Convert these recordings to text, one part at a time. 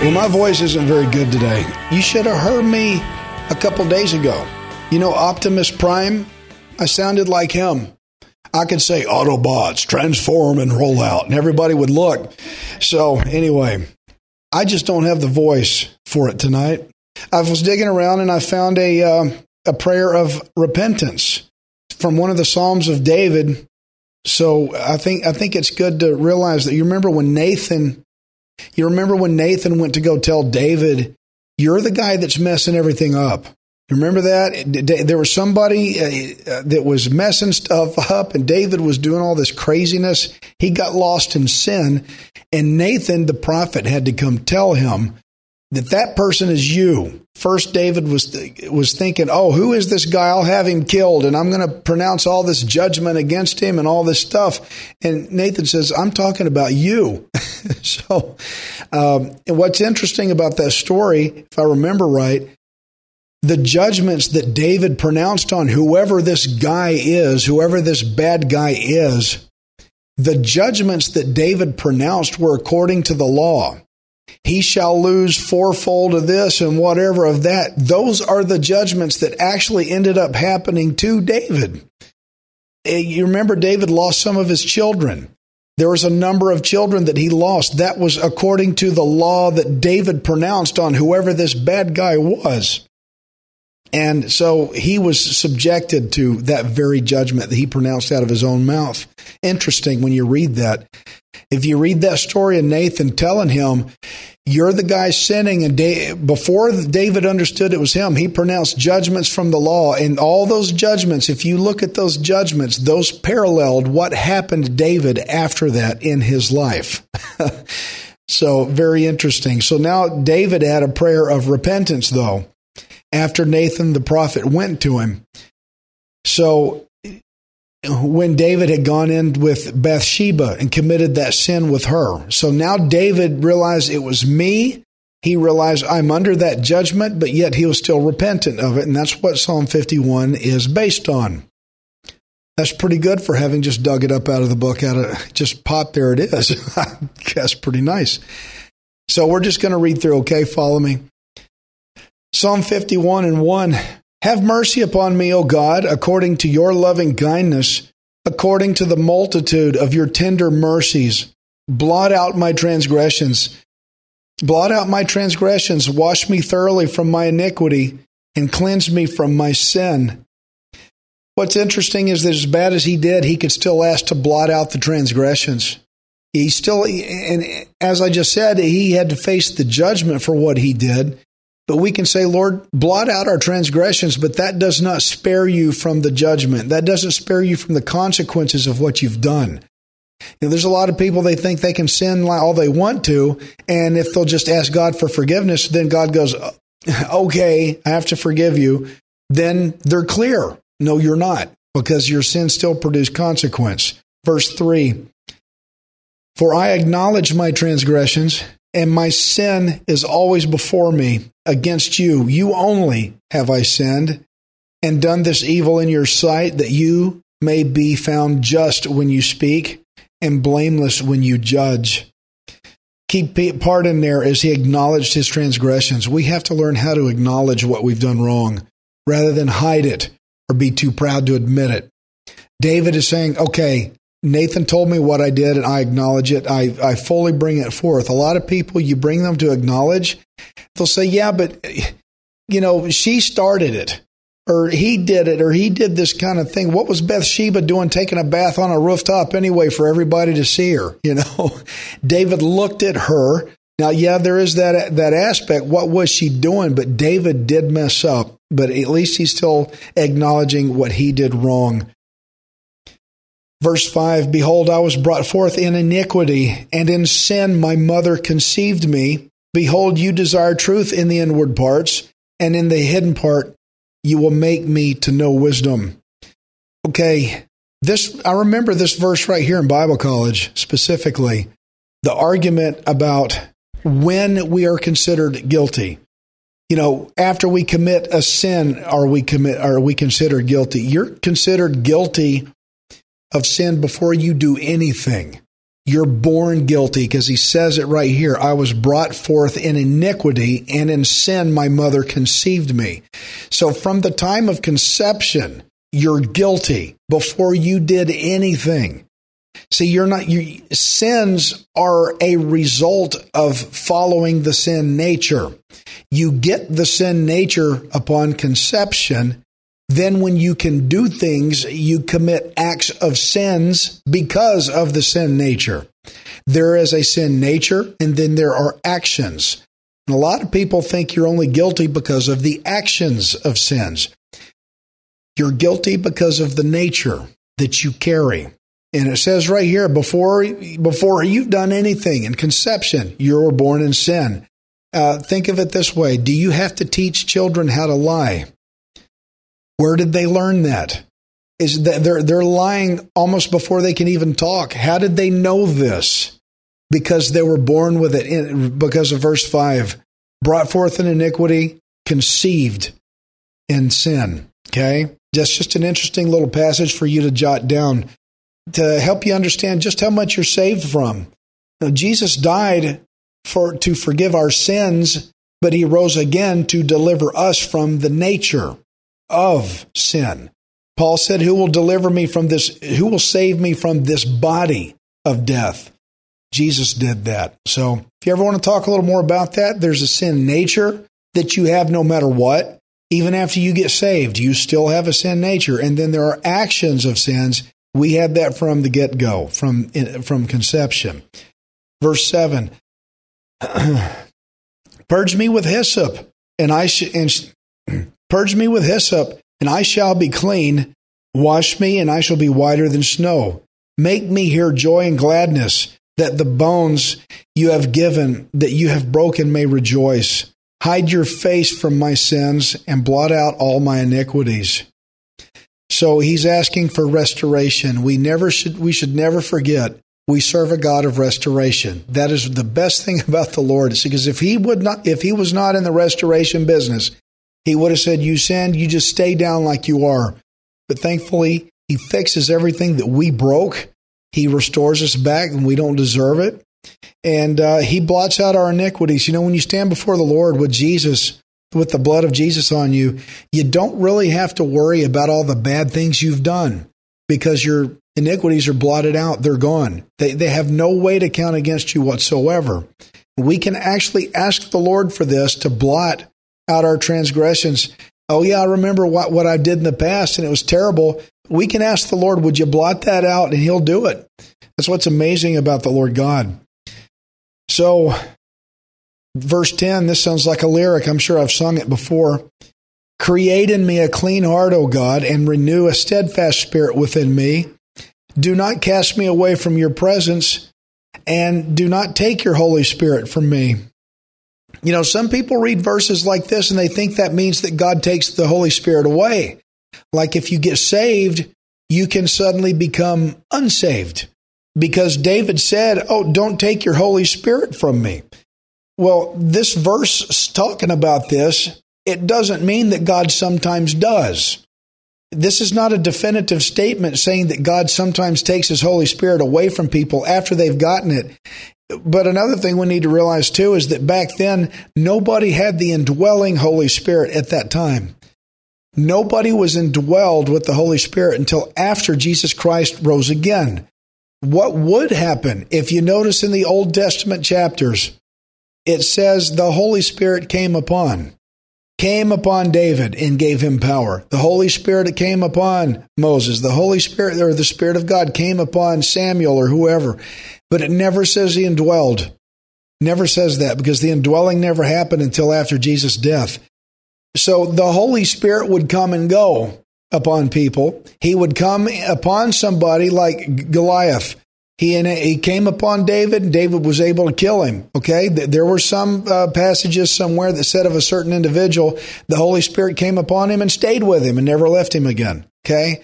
Well, my voice isn't very good today. You should have heard me a couple days ago. You know, Optimus Prime? I sounded like him. I could say Autobots, transform and roll out, and everybody would look. So, anyway, I just don't have the voice for it tonight. I was digging around and I found a, uh, a prayer of repentance from one of the Psalms of David. So I think I think it's good to realize that you remember when Nathan you remember when Nathan went to go tell David, You're the guy that's messing everything up. Remember that? There was somebody uh, that was messing stuff up, and David was doing all this craziness. He got lost in sin, and Nathan, the prophet, had to come tell him that that person is you. First, David was was thinking, "Oh, who is this guy? I'll have him killed, and I'm going to pronounce all this judgment against him and all this stuff." And Nathan says, "I'm talking about you." so, um, what's interesting about that story, if I remember right, the judgments that David pronounced on whoever this guy is, whoever this bad guy is, the judgments that David pronounced were according to the law he shall lose fourfold of this and whatever of that. Those are the judgments that actually ended up happening to David. Eh, you remember, David lost some of his children. There was a number of children that he lost. That was according to the law that David pronounced on whoever this bad guy was. And so he was subjected to that very judgment that he pronounced out of his own mouth. Interesting when you read that. If you read that story of Nathan telling him, You're the guy sinning, and before David understood it was him, he pronounced judgments from the law. And all those judgments, if you look at those judgments, those paralleled what happened to David after that in his life. so, very interesting. So now David had a prayer of repentance, though after Nathan the prophet went to him. So when David had gone in with Bathsheba and committed that sin with her. So now David realized it was me. He realized I'm under that judgment, but yet he was still repentant of it. And that's what Psalm 51 is based on. That's pretty good for having just dug it up out of the book, out of just pop, there it is. that's pretty nice. So we're just going to read through, okay? Follow me. Psalm 51 and 1 Have mercy upon me, O God, according to your loving kindness, according to the multitude of your tender mercies. Blot out my transgressions. Blot out my transgressions. Wash me thoroughly from my iniquity and cleanse me from my sin. What's interesting is that as bad as he did, he could still ask to blot out the transgressions. He still, and as I just said, he had to face the judgment for what he did. But we can say, Lord, blot out our transgressions, but that does not spare you from the judgment. That doesn't spare you from the consequences of what you've done. You know, there's a lot of people, they think they can sin all they want to. And if they'll just ask God for forgiveness, then God goes, uh, okay, I have to forgive you. Then they're clear. No, you're not, because your sin still produced consequence. Verse 3 For I acknowledge my transgressions and my sin is always before me. Against you, you only have I sinned and done this evil in your sight, that you may be found just when you speak and blameless when you judge. Keep part in there as he acknowledged his transgressions. We have to learn how to acknowledge what we've done wrong rather than hide it or be too proud to admit it. David is saying, okay, Nathan told me what I did and I acknowledge it. I, I fully bring it forth. A lot of people, you bring them to acknowledge, they'll say, yeah, but, you know, she started it. or he did it, or he did this kind of thing. What was Bathsheba doing taking a bath on a rooftop anyway for everybody to see her? You know, David looked at her. Now, yeah, there is that that aspect. What was she doing? But David did mess up. But at least he's still acknowledging what he did wrong. Verse 5 Behold, I was brought forth in iniquity, and in sin my mother conceived me. Behold, you desire truth in the inward parts, and in the hidden part you will make me to know wisdom. Okay, this I remember this verse right here in Bible college specifically. The argument about when we are considered guilty. You know, after we commit a sin, are we commit are we considered guilty? You're considered guilty of sin before you do anything. You're born guilty because he says it right here. I was brought forth in iniquity, and in sin my mother conceived me. So from the time of conception, you're guilty before you did anything. See, you're not, you, sins are a result of following the sin nature. You get the sin nature upon conception, then when you can do things, you commit acts of sins because of the sin nature. There is a sin nature, and then there are actions. And a lot of people think you're only guilty because of the actions of sins. You're guilty because of the nature that you carry. And it says right here, before, before you've done anything in conception, you were born in sin. Uh, think of it this way Do you have to teach children how to lie? Where did they learn that? Is that they're they're lying almost before they can even talk. How did they know this? Because they were born with it. In, because of verse five, brought forth in iniquity, conceived in sin. Okay, just just an interesting little passage for you to jot down to help you understand just how much you're saved from. Now, Jesus died for to forgive our sins, but he rose again to deliver us from the nature of sin. Paul said, Who will deliver me from this? Who will save me from this body of death? Jesus did that. So if you ever want to talk a little more about that, there's a sin nature that you have no matter what. Even after you get saved, you still have a sin nature. And then there are actions of sins. We had that from the get go, from, from conception. Verse 7 Purge me with hyssop, and I sh- and Purge me with hyssop, and I shall be clean. Wash me, and I shall be whiter than snow. Make me hear joy and gladness, that the bones you have given, that you have broken, may rejoice. Hide your face from my sins and blot out all my iniquities. So he's asking for restoration. We never should we should never forget we serve a God of restoration. That is the best thing about the Lord. It's because if he would not if he was not in the restoration business, he would have said, You sin, you just stay down like you are. But thankfully, He fixes everything that we broke. He restores us back and we don't deserve it. And uh, He blots out our iniquities. You know, when you stand before the Lord with Jesus, with the blood of Jesus on you, you don't really have to worry about all the bad things you've done because your iniquities are blotted out. They're gone. They, they have no way to count against you whatsoever. We can actually ask the Lord for this to blot out our transgressions. Oh, yeah, I remember what, what I did in the past and it was terrible. We can ask the Lord, would you blot that out? And He'll do it. That's what's amazing about the Lord God. So, verse 10, this sounds like a lyric. I'm sure I've sung it before. Create in me a clean heart, O God, and renew a steadfast spirit within me. Do not cast me away from your presence, and do not take your Holy Spirit from me. You know, some people read verses like this and they think that means that God takes the Holy Spirit away. Like if you get saved, you can suddenly become unsaved because David said, Oh, don't take your Holy Spirit from me. Well, this verse is talking about this. It doesn't mean that God sometimes does. This is not a definitive statement saying that God sometimes takes his Holy Spirit away from people after they've gotten it. But another thing we need to realize too is that back then, nobody had the indwelling Holy Spirit at that time. Nobody was indwelled with the Holy Spirit until after Jesus Christ rose again. What would happen if you notice in the Old Testament chapters, it says the Holy Spirit came upon. Came upon David and gave him power. The Holy Spirit came upon Moses, the Holy Spirit or the Spirit of God came upon Samuel or whoever. But it never says he indwelled. Never says that because the indwelling never happened until after Jesus' death. So the Holy Spirit would come and go upon people. He would come upon somebody like Goliath. He, he came upon David, and David was able to kill him. Okay, there were some uh, passages somewhere that said of a certain individual, the Holy Spirit came upon him and stayed with him and never left him again. Okay,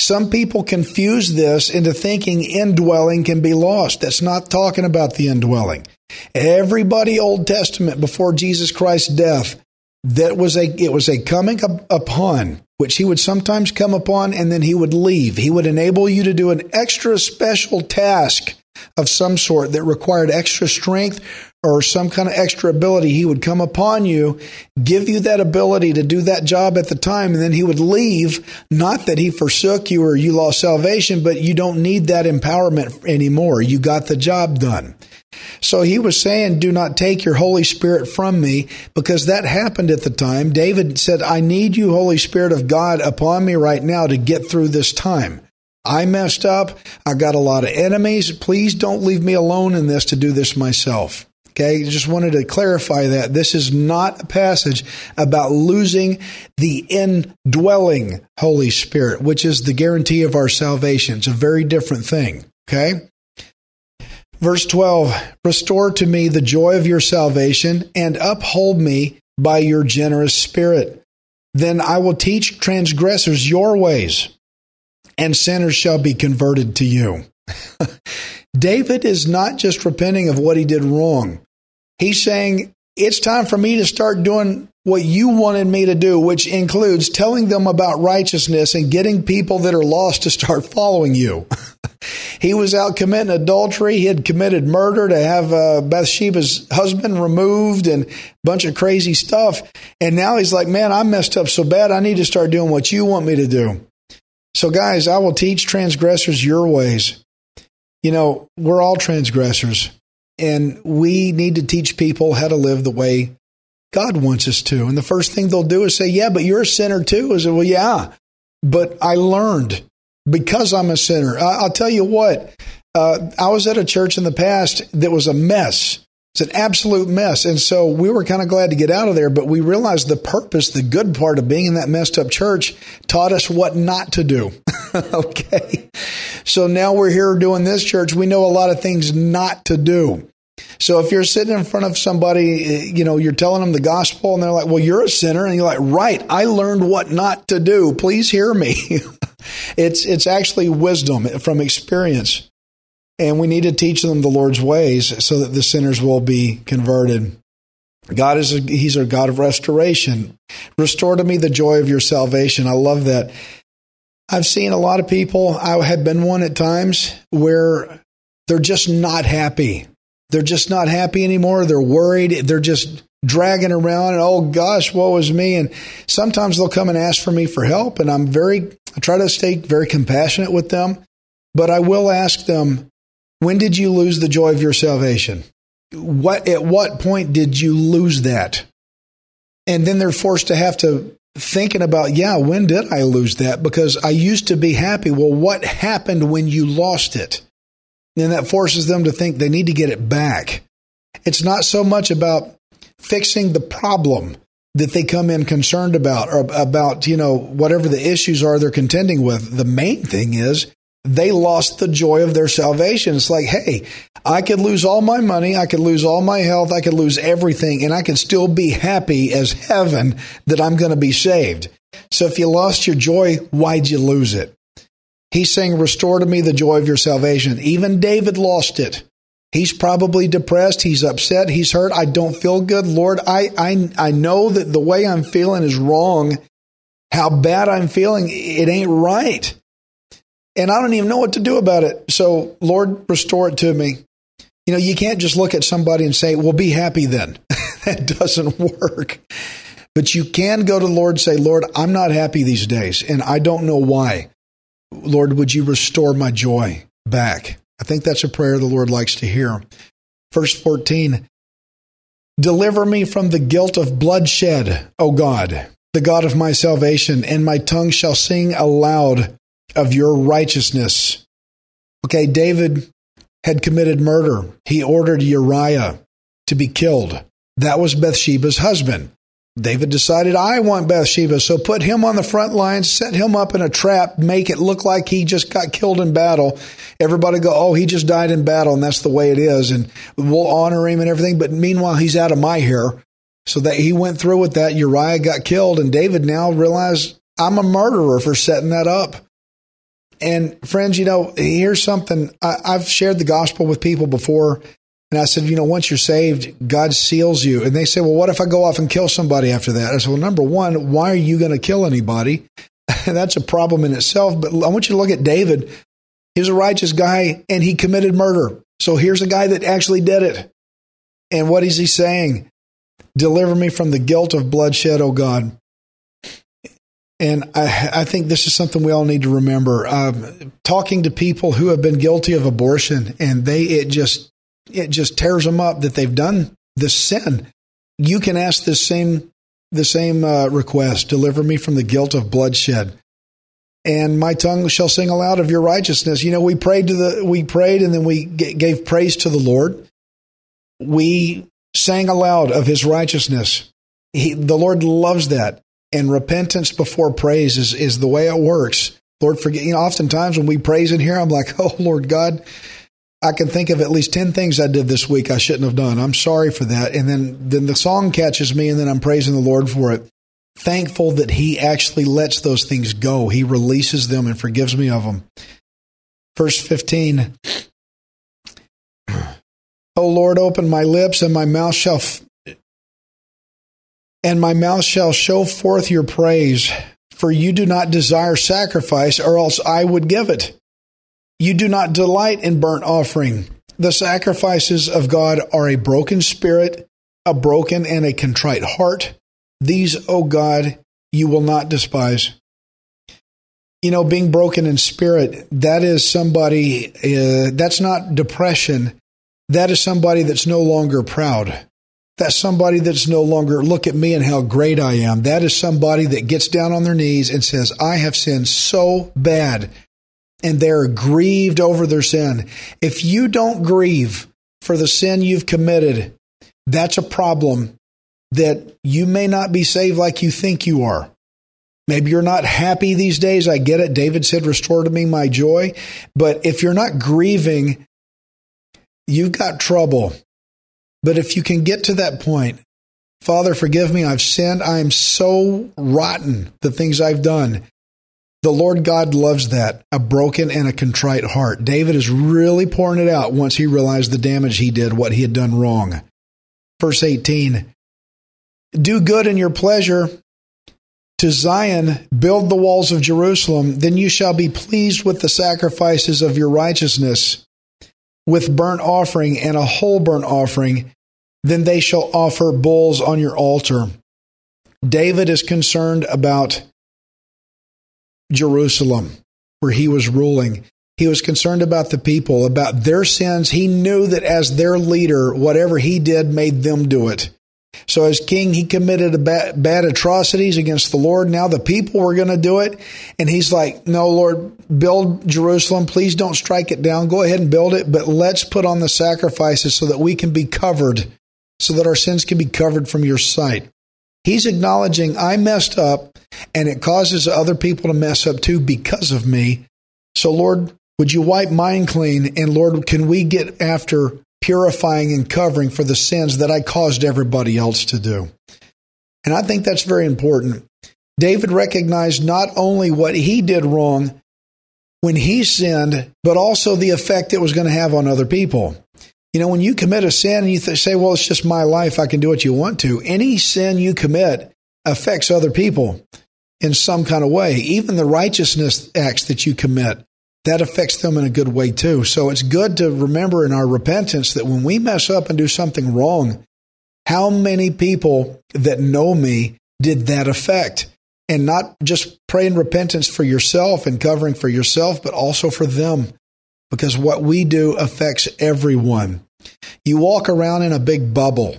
some people confuse this into thinking indwelling can be lost. That's not talking about the indwelling. Everybody Old Testament before Jesus Christ's death, that was a it was a coming upon which he would sometimes come upon and then he would leave. He would enable you to do an extra special task of some sort that required extra strength or some kind of extra ability. He would come upon you, give you that ability to do that job at the time, and then he would leave. Not that he forsook you or you lost salvation, but you don't need that empowerment anymore. You got the job done. So he was saying, Do not take your Holy Spirit from me, because that happened at the time. David said, I need you, Holy Spirit of God, upon me right now to get through this time. I messed up. I got a lot of enemies. Please don't leave me alone in this to do this myself. Okay, just wanted to clarify that. This is not a passage about losing the indwelling Holy Spirit, which is the guarantee of our salvation. It's a very different thing. Okay? Verse 12 Restore to me the joy of your salvation and uphold me by your generous spirit. Then I will teach transgressors your ways, and sinners shall be converted to you. David is not just repenting of what he did wrong. He's saying, It's time for me to start doing what you wanted me to do, which includes telling them about righteousness and getting people that are lost to start following you. He was out committing adultery. He had committed murder to have uh, Bathsheba's husband removed and a bunch of crazy stuff. And now he's like, man, I messed up so bad. I need to start doing what you want me to do. So, guys, I will teach transgressors your ways. You know, we're all transgressors, and we need to teach people how to live the way God wants us to. And the first thing they'll do is say, Yeah, but you're a sinner too. I say, Well, yeah, but I learned because I'm a sinner. I, will tell you what, uh, I was at a church in the past that was a mess. It's an absolute mess. And so we were kind of glad to get out of there, but we realized the purpose, the good part of being in that messed up church taught us what not to do. okay. So now we're here doing this church. We know a lot of things not to do. So if you're sitting in front of somebody, eh, you know, you're telling them the gospel and they're like, well, you're a sinner. And you're like, right, I learned what not to do. Please hear me. it's, it's actually wisdom from experience. And we need to teach them the Lord's ways so that the sinners will be converted. God is a, he's a God of restoration. Restore to me the joy of your salvation. I love that. I've seen a lot of people, I have been one at times where they're just not happy. They're just not happy anymore. They're worried. They're just dragging around and oh gosh, woe is me. And sometimes they'll come and ask for me for help. And I'm very, I try to stay very compassionate with them. But I will ask them, when did you lose the joy of your salvation? What, at what point did you lose that? And then they're forced to have to thinking about, yeah, when did I lose that? Because I used to be happy. Well, what happened when you lost it? And that forces them to think they need to get it back. It's not so much about fixing the problem that they come in concerned about or about, you know, whatever the issues are they're contending with. The main thing is they lost the joy of their salvation. It's like, hey, I could lose all my money, I could lose all my health, I could lose everything, and I could still be happy as heaven that I'm going to be saved. So if you lost your joy, why'd you lose it? He's saying, Restore to me the joy of your salvation. Even David lost it. He's probably depressed. He's upset. He's hurt. I don't feel good. Lord, I, I, I know that the way I'm feeling is wrong. How bad I'm feeling, it ain't right and I don't even know what to do about it. So, Lord, restore it to me. You know, you can't just look at somebody and say, well, be happy then. that doesn't work. But you can go to the Lord and say, Lord, I'm not happy these days, and I don't know why. Lord, would you restore my joy back? I think that's a prayer the Lord likes to hear. Verse 14 Deliver me from the guilt of bloodshed, O God, the God of my salvation, and my tongue shall sing aloud of your righteousness. Okay, David had committed murder. He ordered Uriah to be killed. That was Bathsheba's husband. David decided, I want Bathsheba, so put him on the front lines, set him up in a trap, make it look like he just got killed in battle. Everybody go, oh, he just died in battle, and that's the way it is, and we'll honor him and everything. But meanwhile, he's out of my hair. So that he went through with that. Uriah got killed, and David now realized, I'm a murderer for setting that up. And friends, you know, here's something I, I've shared the gospel with people before and I said, you know, once you're saved, God seals you. And they say, well, what if I go off and kill somebody after that? I said, well, number one, why are you going to kill anybody? That's a problem in itself. But I want you to look at David. He's a righteous guy and he committed murder. So here's a guy that actually did it. And what is he saying? Deliver me from the guilt of bloodshed, O God. And I, I, think this is something we all need to remember. Um, talking to people who have been guilty of abortion and they, it just it just tears them up that they've done this sin. You can ask the same the same uh, request: deliver me from the guilt of bloodshed, and my tongue shall sing aloud of your righteousness. You know, we prayed to the we prayed, and then we g- gave praise to the Lord. We sang aloud of His righteousness. He, the Lord loves that, and repentance before praise is is the way it works. Lord, forget. You know, oftentimes when we praise in here, I'm like, oh Lord God I can think of at least 10 things I did this week I shouldn't have done. I'm sorry for that. And then, then the song catches me and then I'm praising the Lord for it. Thankful that he actually lets those things go. He releases them and forgives me of them. Verse 15. O Lord, open my lips and my mouth shall f- and my mouth shall show forth your praise, for you do not desire sacrifice, or else I would give it. You do not delight in burnt offering. The sacrifices of God are a broken spirit, a broken and a contrite heart. These, O God, you will not despise. You know, being broken in spirit, that is somebody, uh, that's not depression. That is somebody that's no longer proud. That's somebody that's no longer, look at me and how great I am. That is somebody that gets down on their knees and says, I have sinned so bad and they're grieved over their sin. If you don't grieve for the sin you've committed, that's a problem that you may not be saved like you think you are. Maybe you're not happy these days. I get it. David said, Restore to me my joy. But if you're not grieving, you've got trouble. But if you can get to that point, Father, forgive me. I've sinned. I am so rotten, the things I've done. The Lord God loves that, a broken and a contrite heart. David is really pouring it out once he realized the damage he did, what he had done wrong. Verse 18 Do good in your pleasure to Zion, build the walls of Jerusalem, then you shall be pleased with the sacrifices of your righteousness, with burnt offering and a whole burnt offering. Then they shall offer bulls on your altar. David is concerned about Jerusalem, where he was ruling. He was concerned about the people, about their sins. He knew that as their leader, whatever he did made them do it. So, as king, he committed bad, bad, atrocities against the Lord. Now the people were going to do it. And he's like, No, Lord, build Jerusalem. Please don't strike it down. Go ahead and build it, but let's put on the sacrifices so that we can be covered, so that our sins can be covered from your sight. He's acknowledging I messed up and it causes other people to mess up too because of me. So, Lord, would you wipe mine clean? And Lord, can we get after purifying and covering for the sins that I caused everybody else to do? And I think that's very important. David recognized not only what he did wrong when he sinned, but also the effect it was going to have on other people. You know, when you commit a sin and you th- say, well, it's just my life, I can do what you want to, any sin you commit affects other people in some kind of way. Even the righteousness acts that you commit, that affects them in a good way too. So it's good to remember in our repentance that when we mess up and do something wrong, how many people that know me did that affect? And not just praying repentance for yourself and covering for yourself, but also for them. Because what we do affects everyone. You walk around in a big bubble.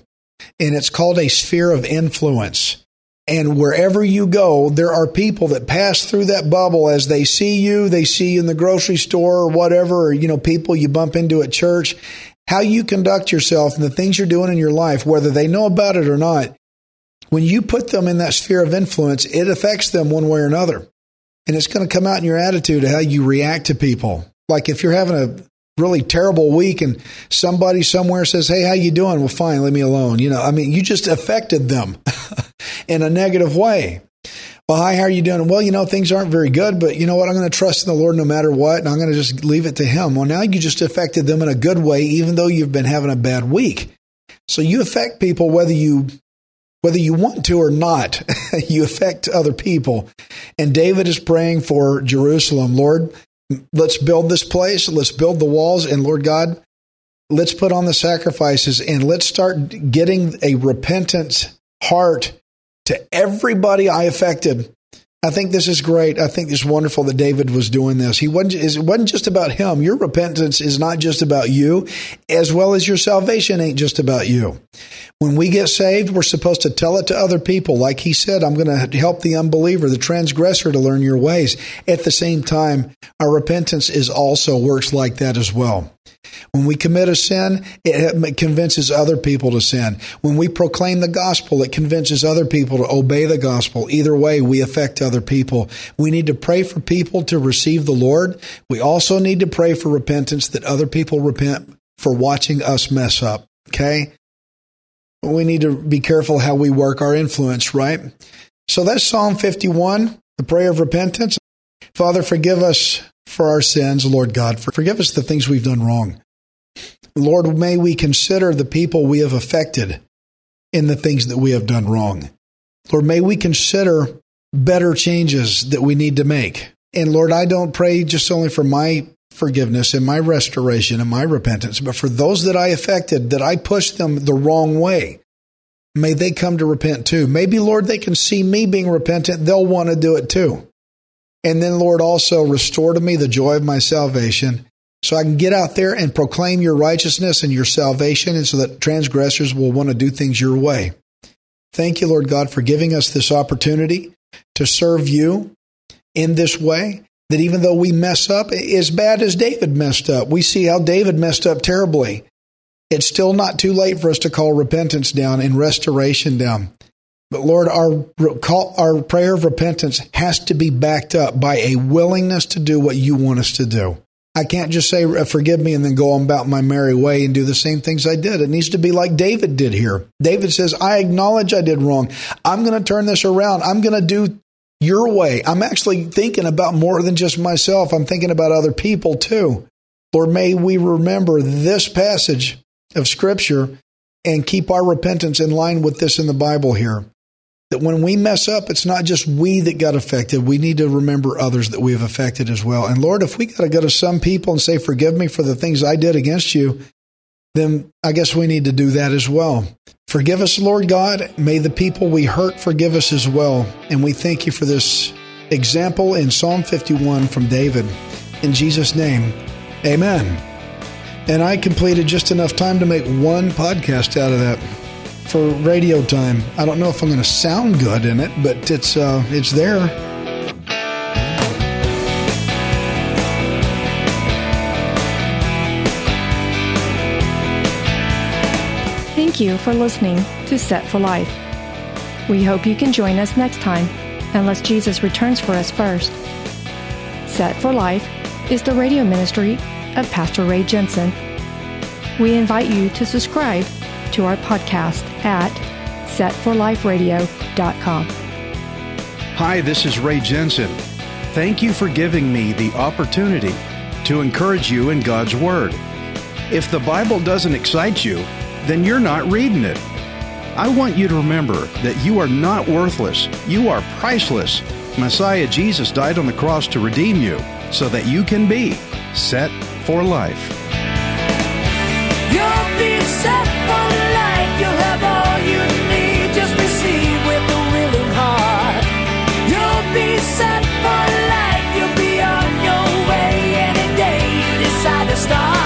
and it's called a sphere of influence. And wherever you go, there are people that pass through that bubble as they see you, they see you in the grocery store or whatever, or, you know, people you bump into at church. How you conduct yourself and the things you're doing in your life, whether they know about it or not, when you put them in that sphere of influence, it affects them one way or another. And it's going to come out in your attitude how you react to people. Like if you're having a really terrible week and somebody somewhere says, Hey, how you doing? Well, fine, leave me alone. You know, I mean, you just affected them in a negative way. Well, hi, how are you doing? Well, you know, things aren't very good, but you know what? I'm going to trust in the Lord no matter what, and I'm going to just leave it to Him. Well, now you just affected them in a good way, even though you've been having a bad week. So you affect people whether you whether you want to or not, you affect other people. And David is praying for Jerusalem. Lord, let's build this place. Let's build the walls. And Lord God, let's put on the sacrifices and let's start getting a repentant heart to everybody I affected. I think this is great. I think it's wonderful that David was doing this. He wasn't, it wasn't just about him. Your repentance is not just about you, as well as your salvation ain't just about you. When we get saved, we're supposed to tell it to other people. Like he said, I'm going to help the unbeliever, the transgressor to learn your ways. At the same time, our repentance is also works like that as well. When we commit a sin, it convinces other people to sin. When we proclaim the gospel, it convinces other people to obey the gospel. Either way, we affect other people. We need to pray for people to receive the Lord. We also need to pray for repentance that other people repent for watching us mess up. Okay? We need to be careful how we work our influence, right? So that's Psalm 51, the prayer of repentance. Father, forgive us for our sins, Lord God. Forgive us the things we've done wrong. Lord, may we consider the people we have affected in the things that we have done wrong. Lord, may we consider better changes that we need to make. And Lord, I don't pray just only for my forgiveness and my restoration and my repentance, but for those that I affected, that I pushed them the wrong way. May they come to repent too. Maybe, Lord, they can see me being repentant. They'll want to do it too. And then, Lord, also restore to me the joy of my salvation so I can get out there and proclaim your righteousness and your salvation, and so that transgressors will want to do things your way. Thank you, Lord God, for giving us this opportunity to serve you in this way. That even though we mess up, as bad as David messed up, we see how David messed up terribly. It's still not too late for us to call repentance down and restoration down. But Lord, our, our prayer of repentance has to be backed up by a willingness to do what you want us to do. I can't just say, uh, forgive me, and then go on about my merry way and do the same things I did. It needs to be like David did here. David says, I acknowledge I did wrong. I'm going to turn this around. I'm going to do your way. I'm actually thinking about more than just myself. I'm thinking about other people too. Lord, may we remember this passage of Scripture and keep our repentance in line with this in the Bible here that when we mess up, it's not just we that got affected. We need to remember others that we have affected as well. And Lord, if we got to go to some people and say, forgive me for the things I did against you, then I guess we need to do that as well. Forgive us, Lord God. May the people we hurt forgive us as well. And we thank you for this example in Psalm 51 from David. In Jesus' name, amen. And I completed just enough time to make one podcast out of that for radio time. I don't know if I'm going to sound good in it, but it's uh, it's there. Thank you for listening to Set for Life. We hope you can join us next time, unless Jesus returns for us first. Set for Life is the radio ministry of Pastor Ray Jensen. We invite you to subscribe to our podcast at setforliferadio.com. Hi, this is Ray Jensen. Thank you for giving me the opportunity to encourage you in God's Word. If the Bible doesn't excite you, then you're not reading it. I want you to remember that you are not worthless. You are priceless. Messiah Jesus died on the cross to redeem you so that you can be set for life. You'll be set for set for life. You'll be on your way any day you decide to start.